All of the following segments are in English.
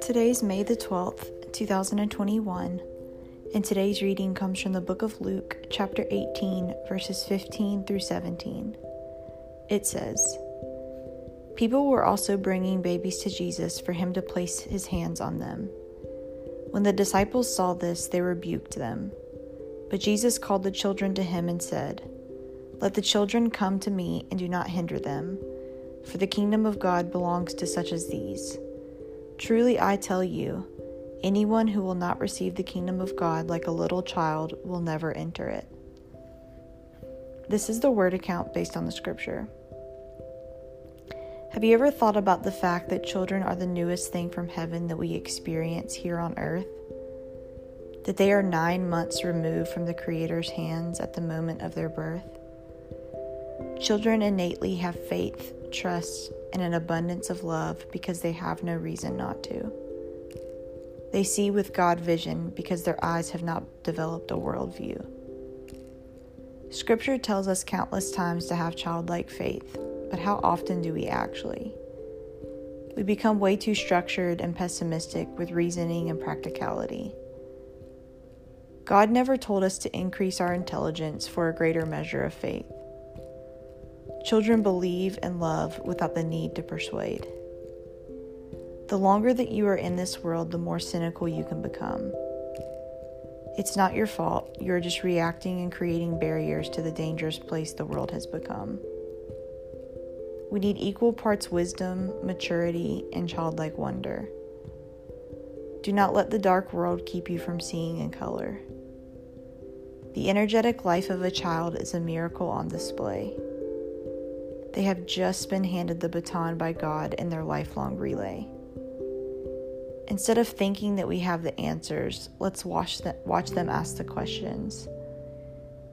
Today's May the 12th, 2021, and today's reading comes from the book of Luke, chapter 18, verses 15 through 17. It says, People were also bringing babies to Jesus for him to place his hands on them. When the disciples saw this, they rebuked them. But Jesus called the children to him and said, Let the children come to me and do not hinder them, for the kingdom of God belongs to such as these. Truly I tell you, anyone who will not receive the kingdom of God like a little child will never enter it. This is the word account based on the scripture. Have you ever thought about the fact that children are the newest thing from heaven that we experience here on earth? That they are nine months removed from the Creator's hands at the moment of their birth? Children innately have faith, trust, and an abundance of love because they have no reason not to. They see with God vision because their eyes have not developed a worldview. Scripture tells us countless times to have childlike faith, but how often do we actually? We become way too structured and pessimistic with reasoning and practicality. God never told us to increase our intelligence for a greater measure of faith. Children believe and love without the need to persuade. The longer that you are in this world, the more cynical you can become. It's not your fault, you're just reacting and creating barriers to the dangerous place the world has become. We need equal parts wisdom, maturity, and childlike wonder. Do not let the dark world keep you from seeing in color. The energetic life of a child is a miracle on display. They have just been handed the baton by God in their lifelong relay. Instead of thinking that we have the answers, let's watch, them, watch them ask the questions.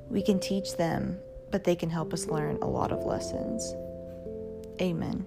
We can teach them, but they can help us learn a lot of lessons. Amen.